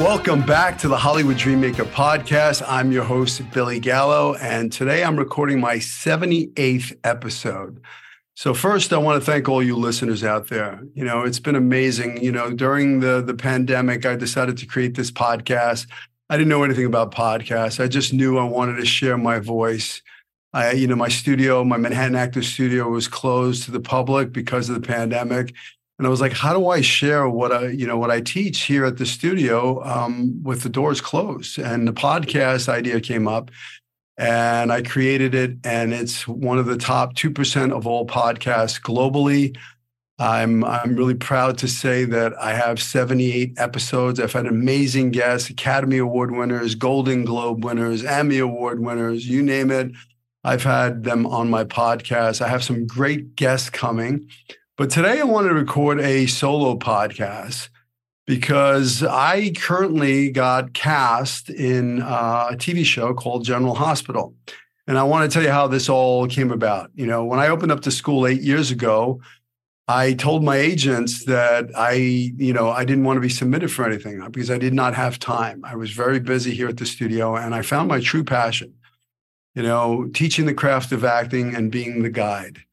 Welcome back to the Hollywood Dreammaker podcast. I'm your host, Billy Gallo, and today I'm recording my 78th episode. So first, I want to thank all you listeners out there. You know, it's been amazing. You know, during the the pandemic, I decided to create this podcast. I didn't know anything about podcasts. I just knew I wanted to share my voice. I, you know, my studio, my Manhattan Actor Studio was closed to the public because of the pandemic and I was like, how do I share what I, you know, what I teach here at the studio um, with the doors closed? And the podcast idea came up, and I created it, and it's one of the top two percent of all podcasts globally. I'm I'm really proud to say that I have 78 episodes. I've had amazing guests, Academy Award winners, Golden Globe winners, Emmy Award winners, you name it. I've had them on my podcast. I have some great guests coming. But today I wanted to record a solo podcast because I currently got cast in uh, a TV show called General Hospital. And I want to tell you how this all came about. You know, when I opened up the school eight years ago, I told my agents that I, you know, I didn't want to be submitted for anything because I did not have time. I was very busy here at the studio and I found my true passion, you know, teaching the craft of acting and being the guide.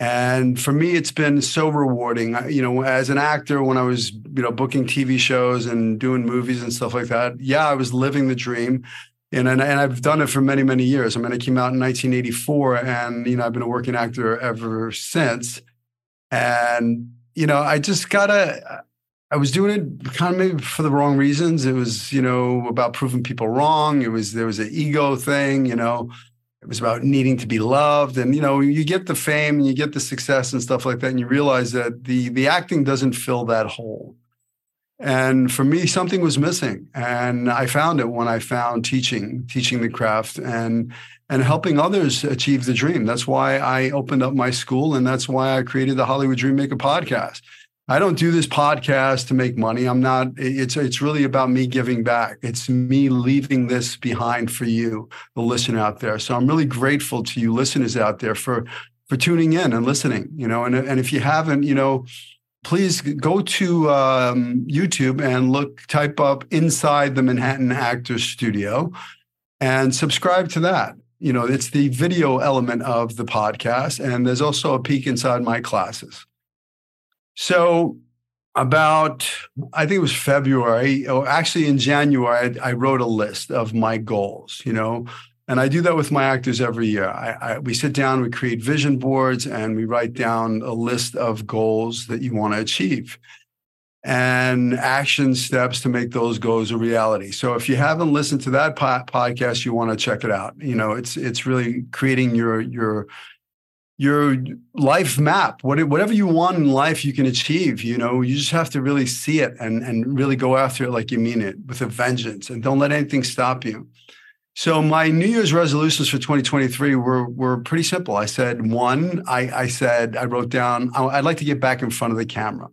And for me, it's been so rewarding. You know, as an actor, when I was, you know, booking TV shows and doing movies and stuff like that, yeah, I was living the dream. And, and, and I've done it for many, many years. I mean, I came out in 1984 and, you know, I've been a working actor ever since. And, you know, I just gotta, I was doing it kind of maybe for the wrong reasons. It was, you know, about proving people wrong. It was, there was an ego thing, you know, it was about needing to be loved and you know you get the fame and you get the success and stuff like that and you realize that the the acting doesn't fill that hole. And for me something was missing and i found it when i found teaching teaching the craft and and helping others achieve the dream. That's why i opened up my school and that's why i created the hollywood dream maker podcast I don't do this podcast to make money. I'm not, it's it's really about me giving back. It's me leaving this behind for you, the listener out there. So I'm really grateful to you listeners out there for for tuning in and listening, you know, and, and if you haven't, you know, please go to um, YouTube and look, type up inside the Manhattan Actors Studio and subscribe to that. You know, it's the video element of the podcast. And there's also a peek inside my classes. So about I think it was February, or actually in January, I, I, wrote a list of my goals. You know, and I do that with my actors every year. I, I, we sit down, we create vision boards, and we write down a list of goals that you want to achieve and action steps to make those goals a reality. So if you haven't listened to that po- podcast, you want to check it out. You know, it's it's really creating your your your life map whatever you want in life you can achieve you know you just have to really see it and and really go after it like you mean it with a vengeance and don't let anything stop you. So my new year's resolutions for 2023 were were pretty simple. I said one i i said i wrote down i'd like to get back in front of the camera.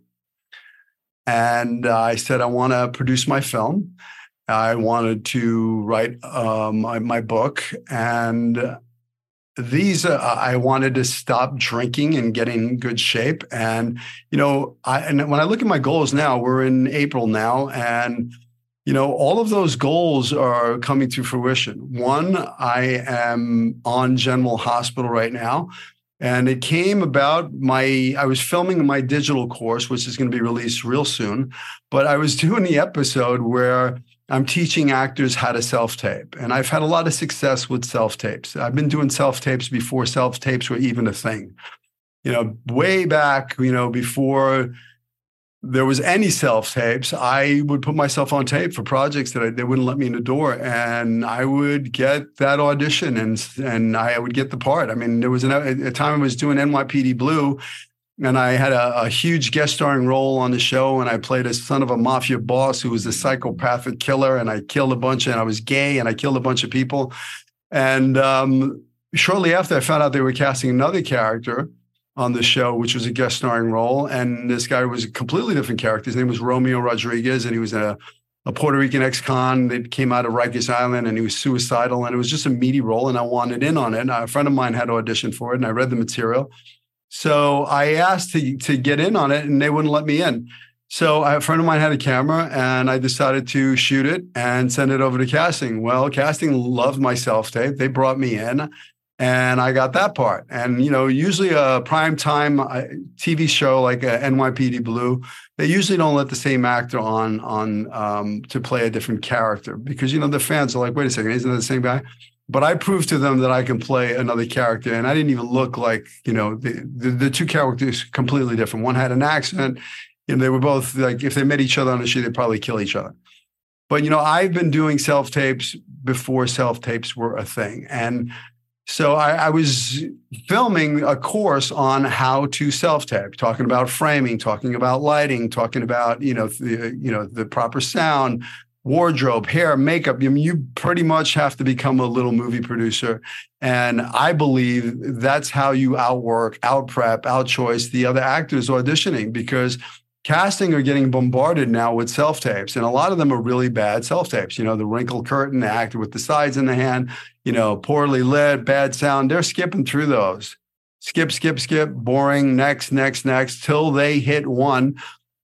And i said i want to produce my film. I wanted to write um, my, my book. And these uh, i wanted to stop drinking and get in good shape. And you know i and when i look at my goals now we're in april now and you know all of those goals are coming to fruition. One i am on general hospital right now and it came about my i was filming my digital course which is going to be released real soon but i was doing the episode where I'm teaching actors how to self tape. And I've had a lot of success with self tapes. I've been doing self tapes before self tapes were even a thing. You know, way back, you know, before there was any self tapes, I would put myself on tape for projects that I, they wouldn't let me in the door, and I would get that audition, and and I would get the part. I mean, there was an, a time I was doing NYPD Blue, and I had a, a, huge guest starring role on the show, and I played a son of a mafia boss who was a psychopathic killer, and I killed a bunch, and I was gay, and I killed a bunch of people, and um, shortly after, I found out they were casting another character on the show, which was a guest starring role. And this guy was a completely different character. His name was Romeo Rodriguez, and he was a, a Puerto Rican ex-con that came out of Rikers Island, and he was suicidal. And it was just a meaty role, and I wanted in on it. And a friend of mine had auditioned for it, and I read the material. So I asked to, to get in on it, and they wouldn't let me in. So a friend of mine had a camera, and I decided to shoot it and send it over to casting. Well, casting loved my self tape. They brought me in and I got that part. And you know, usually a prime time uh, TV show like NYPD Blue, they usually don't let the same actor on on um, to play a different character because you know the fans are like, wait a second, isn't that the same guy? But I proved to them that I can play another character, and I didn't even look like you know the the, the two characters completely different. One had an accent, and they were both like if they met each other on the street, they'd probably kill each other. But you know, I've been doing self tapes before self tapes were a thing, and so I, I, was filming a course on how to self-tape, talking about framing, talking about lighting, talking about you know the you know the proper sound, wardrobe, hair, makeup. I mean, you pretty much have to become a little movie producer, and I believe that's how you outwork, out prep, out choice the other actors auditioning because casting are getting bombarded now with self tapes, and a lot of them are really bad self tapes. You know, the wrinkled curtain, the actor with the sides in the hand, you know, poorly lit, bad sound. They're skipping through those. Skip, skip, skip, boring, next, next, next, till they hit one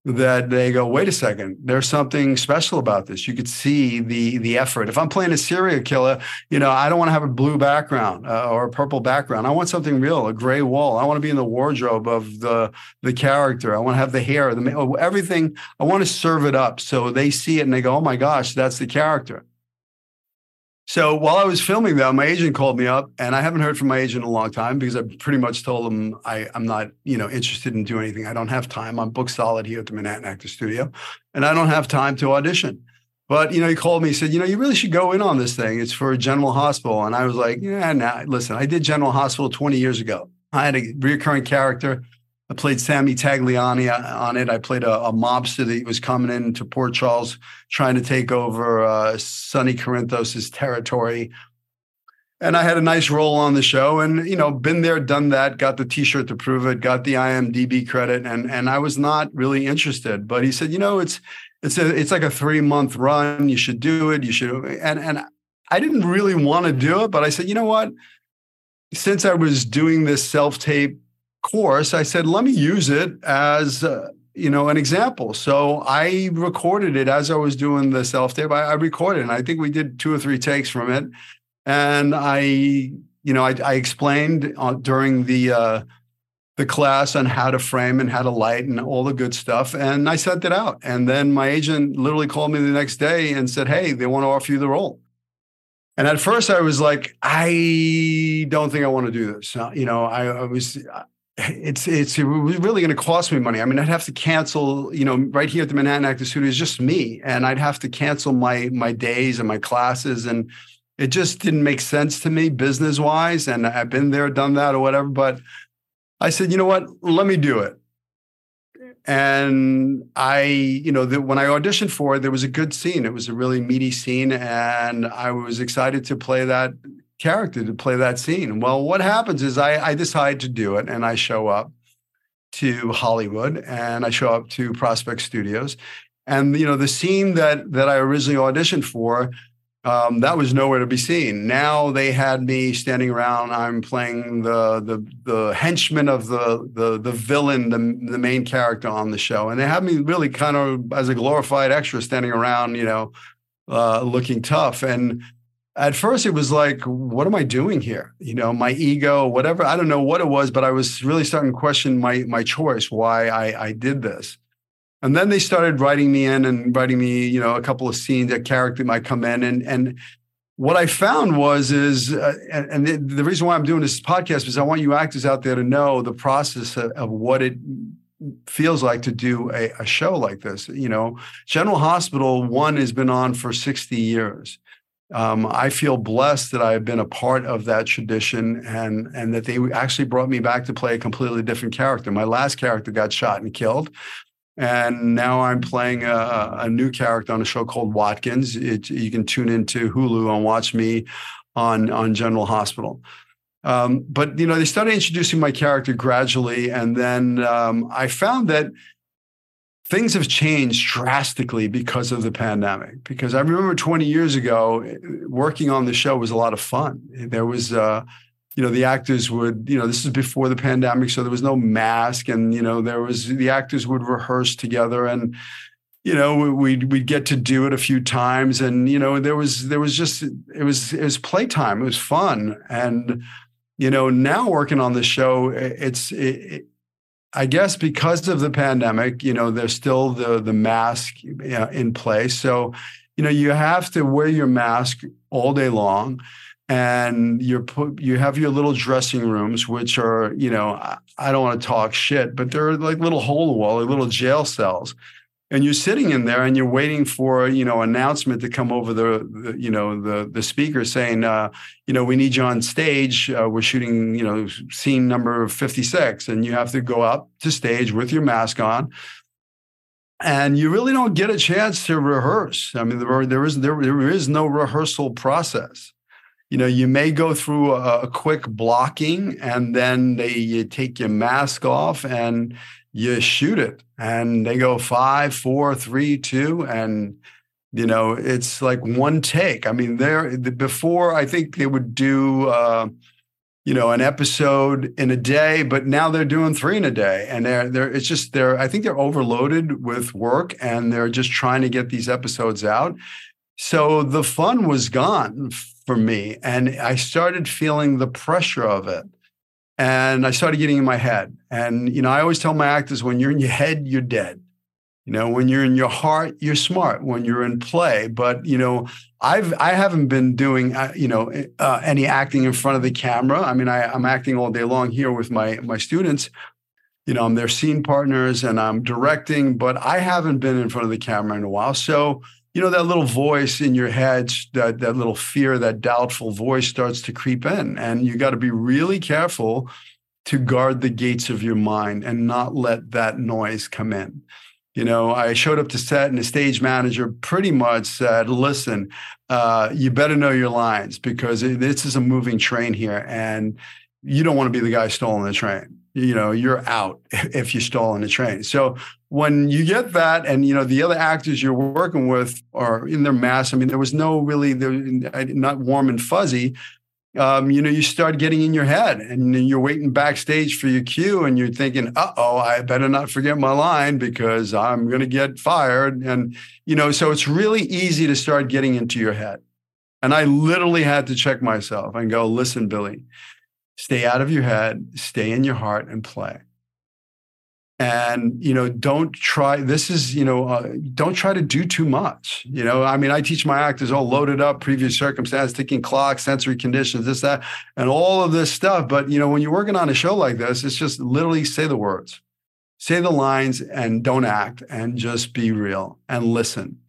that they go, wait a second, there's something special about this. You could see the the effort. If I'm playing a serial killer, you know, I don't want to have a blue background uh, or a purple background. I want something real, a gray wall. I want to be in the wardrobe of the the character. I want to have the hair, the everything. I want to serve it up so they see it and they go, oh my gosh, that's the character. So while I was filming that, my agent called me up, and I haven't heard from my agent in a long time because I pretty much told him I, am not, you know, interested in doing anything. I don't have time. I'm booked solid here at the Manhattan Actor Studio, and I don't have time to audition. But you know, he called me. He said, you know, you really should go in on this thing. It's for General Hospital, and I was like, yeah, nah. Listen, I did General Hospital 20 years ago. I had a reoccurring character I played Sammy Tagliani on it. I played a, a, mobster that was coming into Port Charles trying to take over uh, Sonny Corinthos' territory. And I had a nice role on the show and, you know, been there, done that, got the t-shirt to prove it, got the IMDb credit. And, and I was not really interested, but he said, you know, it's, it's a, it's like a three month run. You should do it. You should. And, and I didn't really want to do it, but I said, you know what? Since I was doing this self tape course, I said, let me use it as uh, you know an example. So I recorded it as I was doing the self tape. I, I, recorded, and I think we did two or three takes from it. And I, you know, I, I explained uh, during the uh, the class on how to frame and how to light and all the good stuff. And I sent it out. And then my agent literally called me the next day and said, "Hey, they want to offer you the role." And at first, I was like, I don't think I want to do this. Uh, you know, I, I was it's it's really going to cost me money. I mean, I'd have to cancel, you know, right here at the Manhattan Actor Studio is just me, and I'd have to cancel my my days and my classes, and it just didn't make sense to me business wise. And I've been there, done that, or whatever. But I said, you know what? Let me do it. And I, you know, the, when I auditioned for it, there was a good scene. It was a really meaty scene, and I was excited to play that character to play that scene. Well, what happens is I, I decide to do it and I show up to Hollywood and I show up to Prospect Studios. And you know, the scene that that I originally auditioned for, um, that was nowhere to be seen. Now they had me standing around. I'm playing the the the henchman of the the the villain, the the main character on the show, and they had me really kind of as a glorified extra standing around, you know, uh, looking tough. And at first it was like what am i doing here you know my ego whatever i don't know what it was but i was really starting to question my my choice why i i did this And then they started writing me in and writing me, you know, a couple of scenes, a character might come in. And, and what I found was, is, uh, and, and the, the, reason why I'm doing this podcast is I want you actors out there to know the process of, of what it feels like to do a, a, show like this. You know, General Hospital one has been on for 60 years. Um, I feel blessed that I have been a part of that tradition and and that they actually brought me back to play a completely different character. My last character got shot and killed. And now I'm playing a, a new character on a show called Watkins. It, you can tune into Hulu and watch me on, on General Hospital. Um, but you know, they started introducing my character gradually, and then um, I found that things have changed drastically because of the pandemic. Because I remember 20 years ago, working on the show was a lot of fun. There was, uh, you know, the actors would, you know, this is before the pandemic, so there was no mask, and you know, there was the actors would rehearse together and you know we'd we'd get to do it a few times and you know there was there was just it was it was playtime it was fun and you know, now working on the show, it's, it, I guess because of the pandemic, you know, there's still the the mask in place. So, you know, you have to wear your mask all day long, and you're put you have your little dressing rooms, which are, you know, I, I don't want to talk shit, but they're like little hole wall, like little jail cells and you're sitting in there and you're waiting for you know announcement to come over the, the you know the the speaker saying uh, you know we need you on stage. Uh, we're shooting you know scene number 56 and you have to go up to stage with your mask on. And you really don't get a chance to rehearse. I mean there, there is there, there is no rehearsal process. You know you may go through a, a quick blocking and then they take your mask off and you shoot it and they go five, four, three, two, and you know it's like one take. I mean, there before I think they would do uh, you know an episode in a day, but now they're doing three in a day, and they're they're it's just they're I think they're overloaded with work and they're just trying to get these episodes out. So the fun was gone for me, and I started feeling the pressure of it and I started getting in my head. And, you know, I always tell my actors when you're in your head, you're dead. You know, when you're in your heart, you're smart. When you're in play, but you know, I've I haven't been doing uh, you know uh, any acting in front of the camera. I mean, I, I'm acting all day long here with my my students. You know, I'm their scene partners and I'm directing, but I haven't been in front of the camera in a while. So you know that little voice in your head that that little fear that doubtful voice starts to creep in and you got to be really careful to guard the gates of your mind and not let that noise come in. You know i showed up to set and the stage manager pretty much said listen uh, you better know your lines because this is a moving train here and you don't want to be the guy stalling the train. You know you're out if you stall in the train. So when you get that and you know the other actors you're working with are in their mass i mean there was no really they're not warm and fuzzy. Um, you know you start getting in your head and you're waiting backstage for your cue and you're thinking uh-oh i better not forget my line because i'm going to get fired. And you know so it's really easy to start getting into your head. And i literally had to check myself and go listen billy stay out of your head, stay in your heart and play. And, you know, don't try, this is, you know, uh, don't try to do too much. You know, I mean, I teach my actors all loaded up, previous circumstance, ticking clock sensory conditions, this, that, and all of this stuff. But, you know, when you're working on a show like this, it's just literally say the words, say the lines and don't act and just be real and listen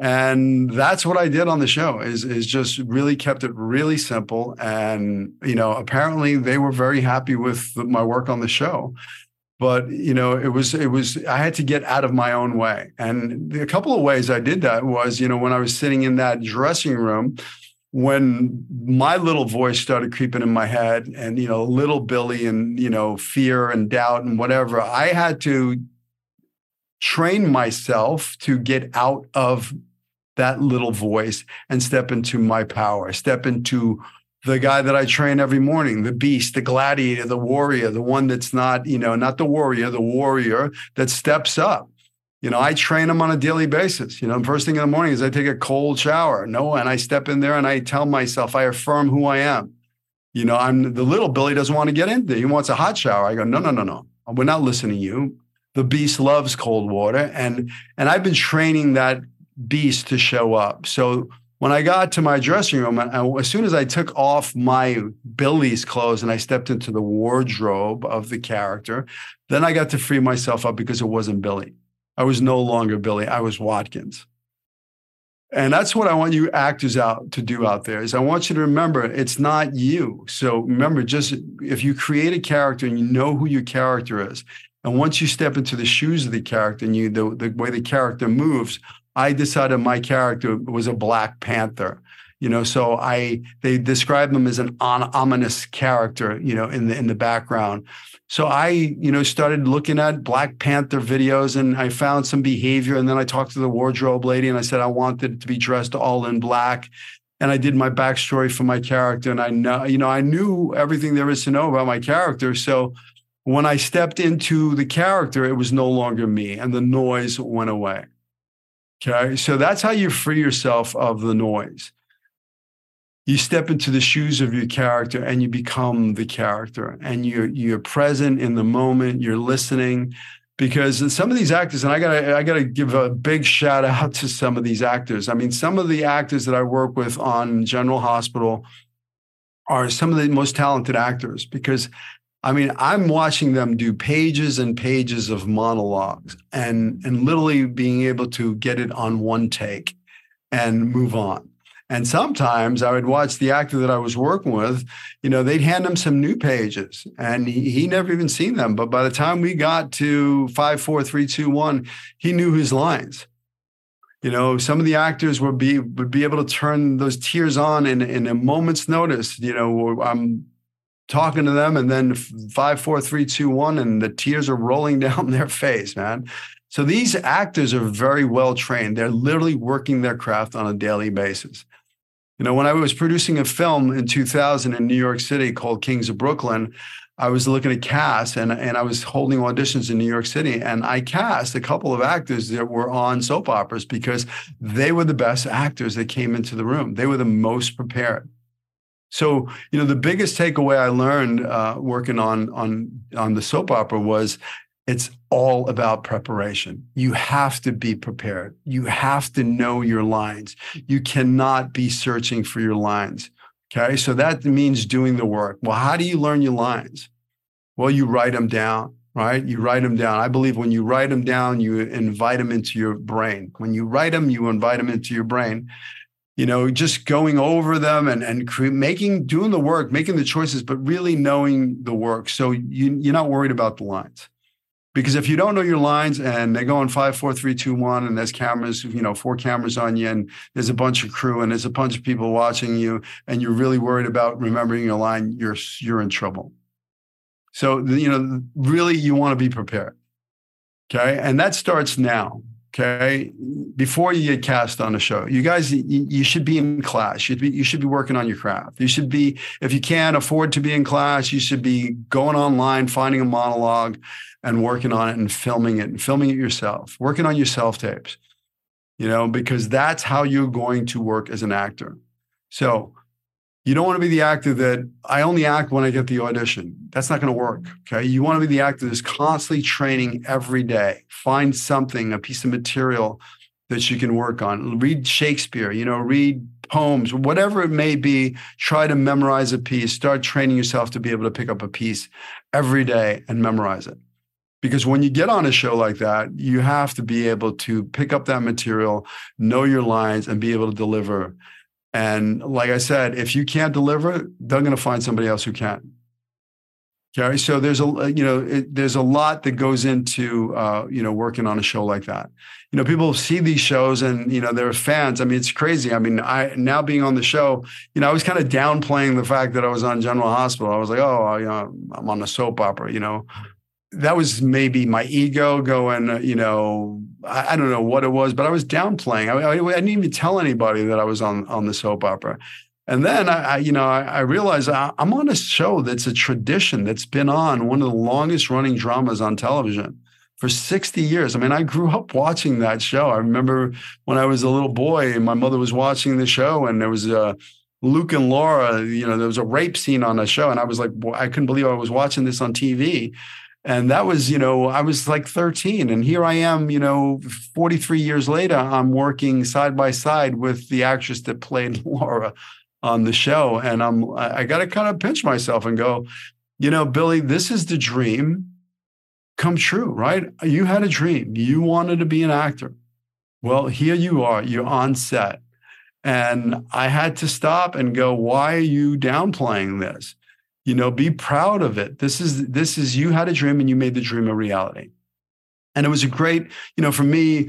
and that's what I did on the show is is just really kept it really simple and you know apparently they were very happy with my work on the show but you know it was it was I had to get out of my own way. And a couple of ways I did that was you know when I was sitting in that dressing room when my little voice started creeping in my head and you know little billy and you know fear and doubt and whatever i had to train myself to get out of that little voice and step into my power, step into the guy that I train every morning, the beast, the gladiator, the warrior, the one that's not, you know, not the warrior, the warrior that steps up. You know, I train them on a daily basis. You know, first thing in the morning is I take a cold shower. No, and I step in there and I tell myself, I affirm who I am. You know, I'm the little Billy doesn't want to get in there. He wants a hot shower. I go, no, no, no, no. We're not listening to you. the beast loves cold water, and and I've been training that beast to show up. So when I got to my dressing room, as soon as I took off my Billy's clothes and I stepped into the wardrobe of the character, then I got to free myself up because it wasn't Billy. I was no longer Billy. I was Watkins. And that's what I want you actors out to do out there is I want you to remember it's not you. So remember, just if you create a character and you know who your character is, and once you step into the shoes of the character and you the, the way the character moves, I decided my character was a Black Panther. You know, so I they describe him as an ominous character, you know, in the in the background. So I, you know, started looking at Black Panther videos and I found some behavior. And then I talked to the wardrobe lady and I said I wanted to be dressed all in black. And I did my backstory for my character. And I know, you know, I knew everything there is to know about my character. So when I stepped into the character, it was no longer me and the noise went away. Okay. So that's how you free yourself of the noise. You step into the shoes of your character and you become the character and you're you're present in the moment, you're listening. Because some of these actors, and I gotta I gotta give a big shout out to some of these actors. I mean, some of the actors that I work with on General Hospital are some of the most talented actors because I mean, I'm watching them do pages and pages of monologues and and literally being able to get it on one take and move on. And sometimes I would watch the actor that I was working with, you know, they'd hand him some new pages and he, he never even seen them. But by the time we got to five, four, three, two, one, he knew his lines. You know, some of the actors would be would be able to turn those tears on in, in a moment's notice. You know, I'm talking to them and then five, four, three, two, one, and the tears are rolling down their face, man. So these actors are very well trained. They're literally working their craft on a daily basis. You know, when I was producing a film in 2000 in New York City called Kings of Brooklyn, I was looking at cast and, and I was holding auditions in New York City. And I cast a couple of actors that were on soap operas because they were the best actors that came into the room. They were the most prepared. So, you know, the biggest takeaway I learned uh, working on on on the soap opera was it's all about preparation. You have to be prepared. You have to know your lines. You cannot be searching for your lines. Okay, so that means doing the work. Well, how do you learn your lines? Well, you write them down right? You write them down. I believe when you write them down, you invite them into your brain. When you write them, you invite them into your brain you know, just going over them and and cre- making doing the work, making the choices, but really knowing the work. So you you're not worried about the lines. Because if you don't know your lines and they go on five, four, three, two, one, and there's cameras, you know, four cameras on you, and there's a bunch of crew and there's a bunch of people watching you, and you're really worried about remembering your line, you're you're in trouble. So you know, really, you want to be prepared. Okay, and that starts now okay? Before you get cast on a show you guys you, you should be in class. You should be you should be working on your craft. You should be if you can't afford to be in class you should be going online finding a monologue and working on it and filming it and filming it yourself working on your self tapes you know because that's how you're going to work as an actor. So you don't want to be the actor that I only act when I get the audition. That's not going to work. Okay. You want to be the actor that's constantly training every day. Find something, a piece of material that you can work on. Read Shakespeare, you know, read poems, whatever it may be. Try to memorize a piece. Start training yourself to be able to pick up a piece every day and memorize it. Because when you get on a show like that, you have to be able to pick up that material, know your lines, and be able to deliver and like I said, if you can't deliver, they're going to find somebody else who can. Okay, so there's a you know it, there's a lot that goes into uh, you know working on a show like that. You know, people see these shows and you know they're fans. I mean, it's crazy. I mean, I now being on the show, you know, I was kind of downplaying the fact that I was on General Hospital. I was like, oh, you know, I'm on a soap opera. You know, that was maybe my ego going, uh, you know, I, I, don't know what it was, but I was downplaying. I, I, I, didn't even tell anybody that I was on on the soap opera. And then I, you know, I, realized I'm on a show that's a tradition that's been on one of the longest running dramas on television for 60 years. I mean, I grew up watching that show. I remember when I was a little boy and my mother was watching the show and there was a Luke and Laura, you know, there was a rape scene on the show. And I was like, I couldn't believe I was watching this on TV And that was, you know, I was like 13. And here I am, you know, 43 years later, I'm working side by side with the actress that played Laura on the show. And I'm, I got to kind of pinch myself and go, you know, Billy, this is the dream come true, right? You had a dream. You wanted to be an actor. Well, here you are, you're on set. And I had to stop and go, why are you downplaying this? You know, be proud of it. This is this is you had a dream and you made the dream a reality. And it was a great, you know, for me,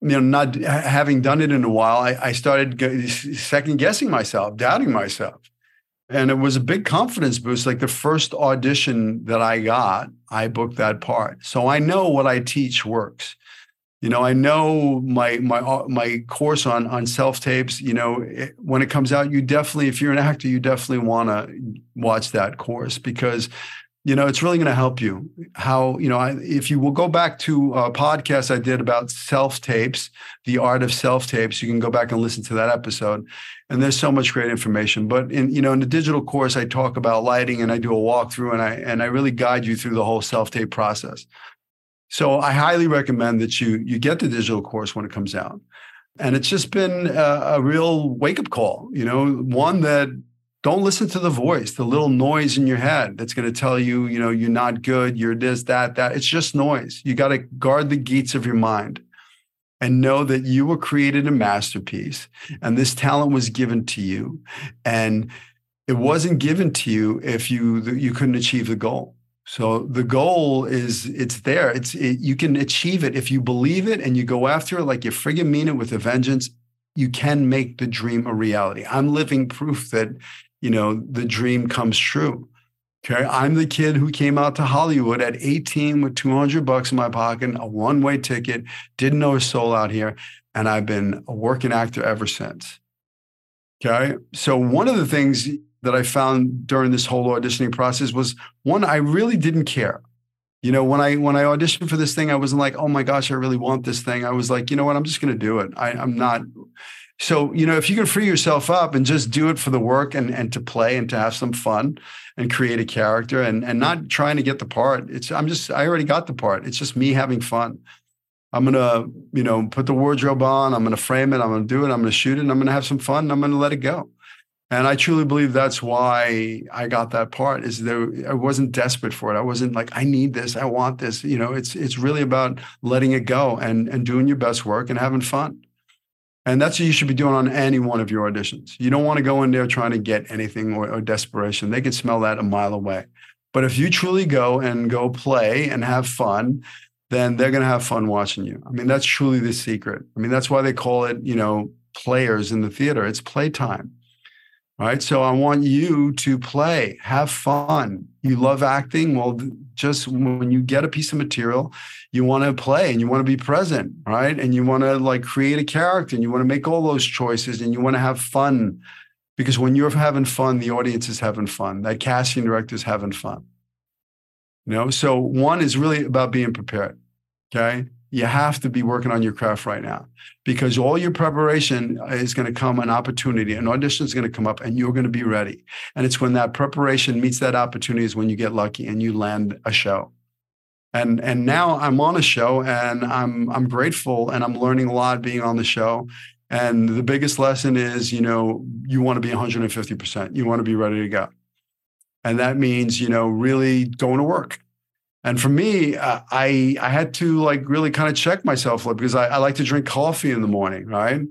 you know, not having done it in a while, I, I started second guessing myself, doubting myself. And it was a big confidence boost. Like the first audition that I got, I booked that part. So I know what I teach works you know i know my my uh, my course on on self tapes you know it, when it comes out you definitely if you're an actor you definitely want to watch that course because you know it's really going to help you. How you know I, if you will go back to a podcast i did about self tapes the art of self tapes you can go back and listen to that episode and there's so much great information. But in you know in the digital course i talk about lighting and i do a walkthrough and i and i really guide you through the whole self tape process so I highly recommend that you you get the digital course when it comes out. And it's just been a, a real wake up call, you know, one that don't listen to the voice, the little noise in your head that's going to tell you, you know, you're not good, you're this, that, that. It's just noise. You got to guard the gates of your mind and know that you were created a masterpiece and this talent was given to you. And it wasn't given to you if you you couldn't achieve the goal. So the goal is it's there. It's it, you can achieve it if you believe it and you go after it like you friggin' mean it with a vengeance. You can make the dream a reality. I'm living proof that you know the dream comes true. Okay, I'm the kid who came out to Hollywood at 18 with 200 bucks in my pocket, a one-way ticket, didn't know a soul out here, and I've been a working actor ever since. Okay, so one of the things that I found during this whole auditioning process was one, I really didn't care. You know, when I when I auditioned for this thing, I wasn't like, oh my gosh, I really want this thing. I was like, you know what, I'm just gonna do it. I, I'm not so, you know, if you can free yourself up and just do it for the work and and to play and to have some fun and create a character and and not trying to get the part. It's I'm just I already got the part. It's just me having fun. I'm gonna, you know, put the wardrobe on, I'm gonna frame it, I'm gonna do it, I'm gonna shoot it, I'm gonna have some fun, I'm gonna let it go. And I truly believe that's why I got that part is there I wasn't desperate for it. I wasn't like, I need this, I want this. You know, it's it's really about letting it go and and doing your best work and having fun. And that's what you should be doing on any one of your auditions. You don't want to go in there trying to get anything or, or desperation. They can smell that a mile away. But if you truly go and go play and have fun, then they're going to have fun watching you. I mean, that's truly the secret. I mean, that's why they call it, you know, players in the theater. It's playtime right? So I want you to play, have fun. You love acting. Well, just when you get a piece of material, you want to play and you want to be present, right? And you want to like create a character and you want to make all those choices and you want to have fun. Because when you're having fun, the audience is having fun. That casting director is having fun. You know, so one is really about being prepared. Okay you have to be working on your craft right now because all your preparation is going to come an opportunity an audition is going to come up and you're going to be ready. And it's when that preparation meets that opportunity is when you get lucky and you land a show. And and now i'm on a show and i'm i'm grateful and i'm learning a lot being on the show. And the biggest lesson is you know you want to be 150% you want to be ready to go. And that means you know really going to work and for me, uh, I I had to like really kind of check myself because I, I, like to drink coffee in the morning, right?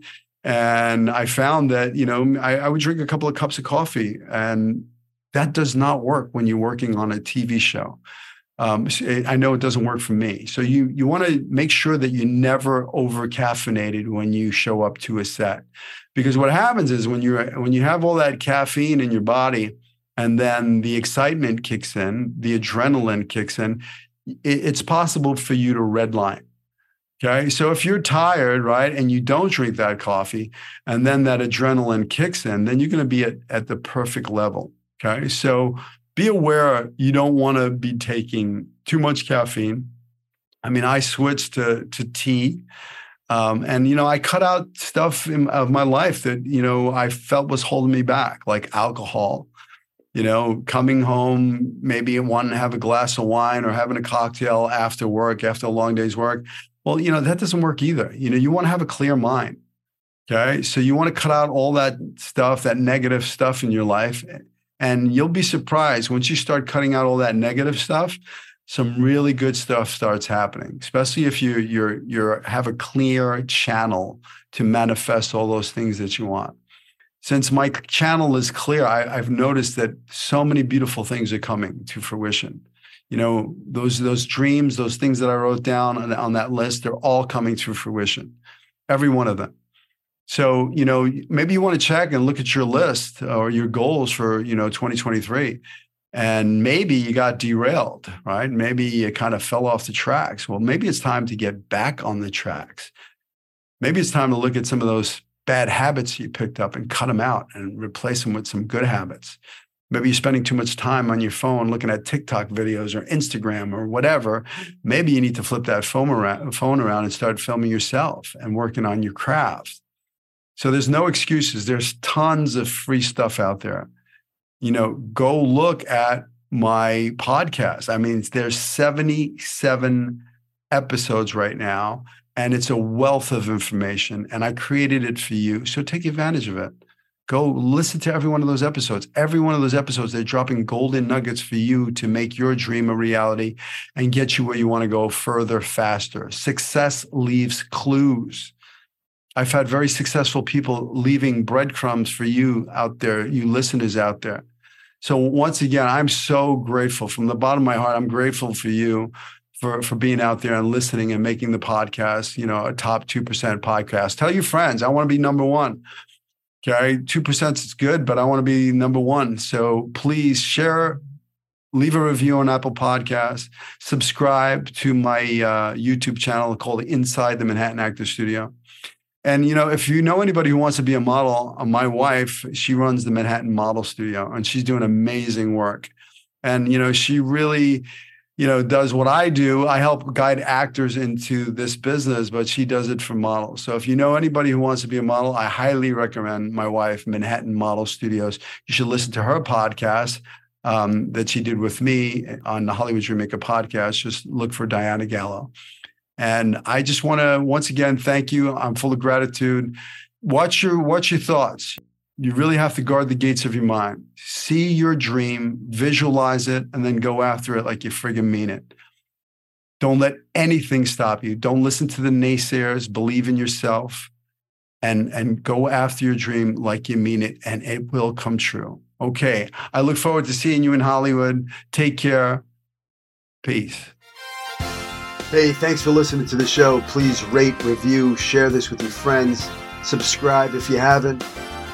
And I found that you know I, I would drink a couple of cups of coffee, and that does not work when you're working on a TV show. Um, I know it doesn't work for me. So you you want to make sure that you're never over caffeinated when you show up to a set, because what happens is when you when you have all that caffeine in your body, and then the excitement kicks in, the adrenaline kicks in, it's possible for you to redline. Okay. So if you're tired, right, and you don't drink that coffee, and then that adrenaline kicks in, then you're going to be at, at the perfect level. Okay. So be aware you don't want to be taking too much caffeine. I mean, I switched to, to tea. Um, and you know, I cut out stuff in, of my life that you know I felt was holding me back, like alcohol, you know, coming home, maybe wanting to have a glass of wine or having a cocktail after work, after a long day's work. Well, you know, that doesn't work either. You know, you want to have a clear mind. Okay. So you want to cut out all that stuff, that negative stuff in your life. And you'll be surprised once you start cutting out all that negative stuff, some really good stuff starts happening, especially if you you're you're have a clear channel to manifest all those things that you want since my channel is clear, I, have noticed that so many beautiful things are coming to fruition. You know, those those dreams, those things that I wrote down on, on that list, they're all coming to fruition, every one of them. So, you know, maybe you want to check and look at your list uh, or your goals for, you know, 2023. And maybe you got derailed, right? Maybe you kind of fell off the tracks. Well, maybe it's time to get back on the tracks. Maybe it's time to look at some of those bad habits you picked up and cut them out and replace them with some good habits. Maybe you're spending too much time on your phone looking at TikTok videos or Instagram or whatever. Maybe you need to flip that phone around, phone around and start filming yourself and working on your craft. So there's no excuses. There's tons of free stuff out there. You know, go look at my podcast. I mean, there's 77 episodes right now and it's a wealth of information and i created it for you. So take advantage of it. Go listen to every one of those episodes. Every one of those episodes they're dropping golden nuggets for you to make your dream a reality and get you where you want to go further faster. Success leaves clues. I've had very successful people leaving breadcrumbs for you out there you listeners out there. So once again i'm so grateful. From the bottom of my heart i'm grateful for you for for being out there and listening and making the podcast, you know, a top 2% podcast. Tell your friends, I want to be number 1. Okay, 2% is good, but I want to be number 1. So please share leave a review on Apple Podcasts, subscribe to my uh, YouTube channel called Inside the Manhattan Actor Studio. And you know, if you know anybody who wants to be a model, uh, my wife, she runs the Manhattan Model Studio, and she's doing amazing work. And you know, she really you know, does what I do. I help guide actors into this business, but she does it for models. So if you know anybody who wants to be a model, I highly recommend my wife, Manhattan Model Studios. You should listen to her podcast um, that she did with me on the Hollywood Dreammaker podcast. Just look for Diana Gallo. And I just want to once again thank you. I'm full of gratitude. What's your what's your thoughts? You really have to guard the gates of your mind. See your dream, visualize it, and then go after it like you friggin' mean it. Don't let anything stop you. Don't listen to the naysayers. Believe in yourself and, and go after your dream like you mean it, and it will come true. Okay. I look forward to seeing you in Hollywood. Take care. Peace. Hey, thanks for listening to the show. Please rate, review, share this with your friends, subscribe if you haven't.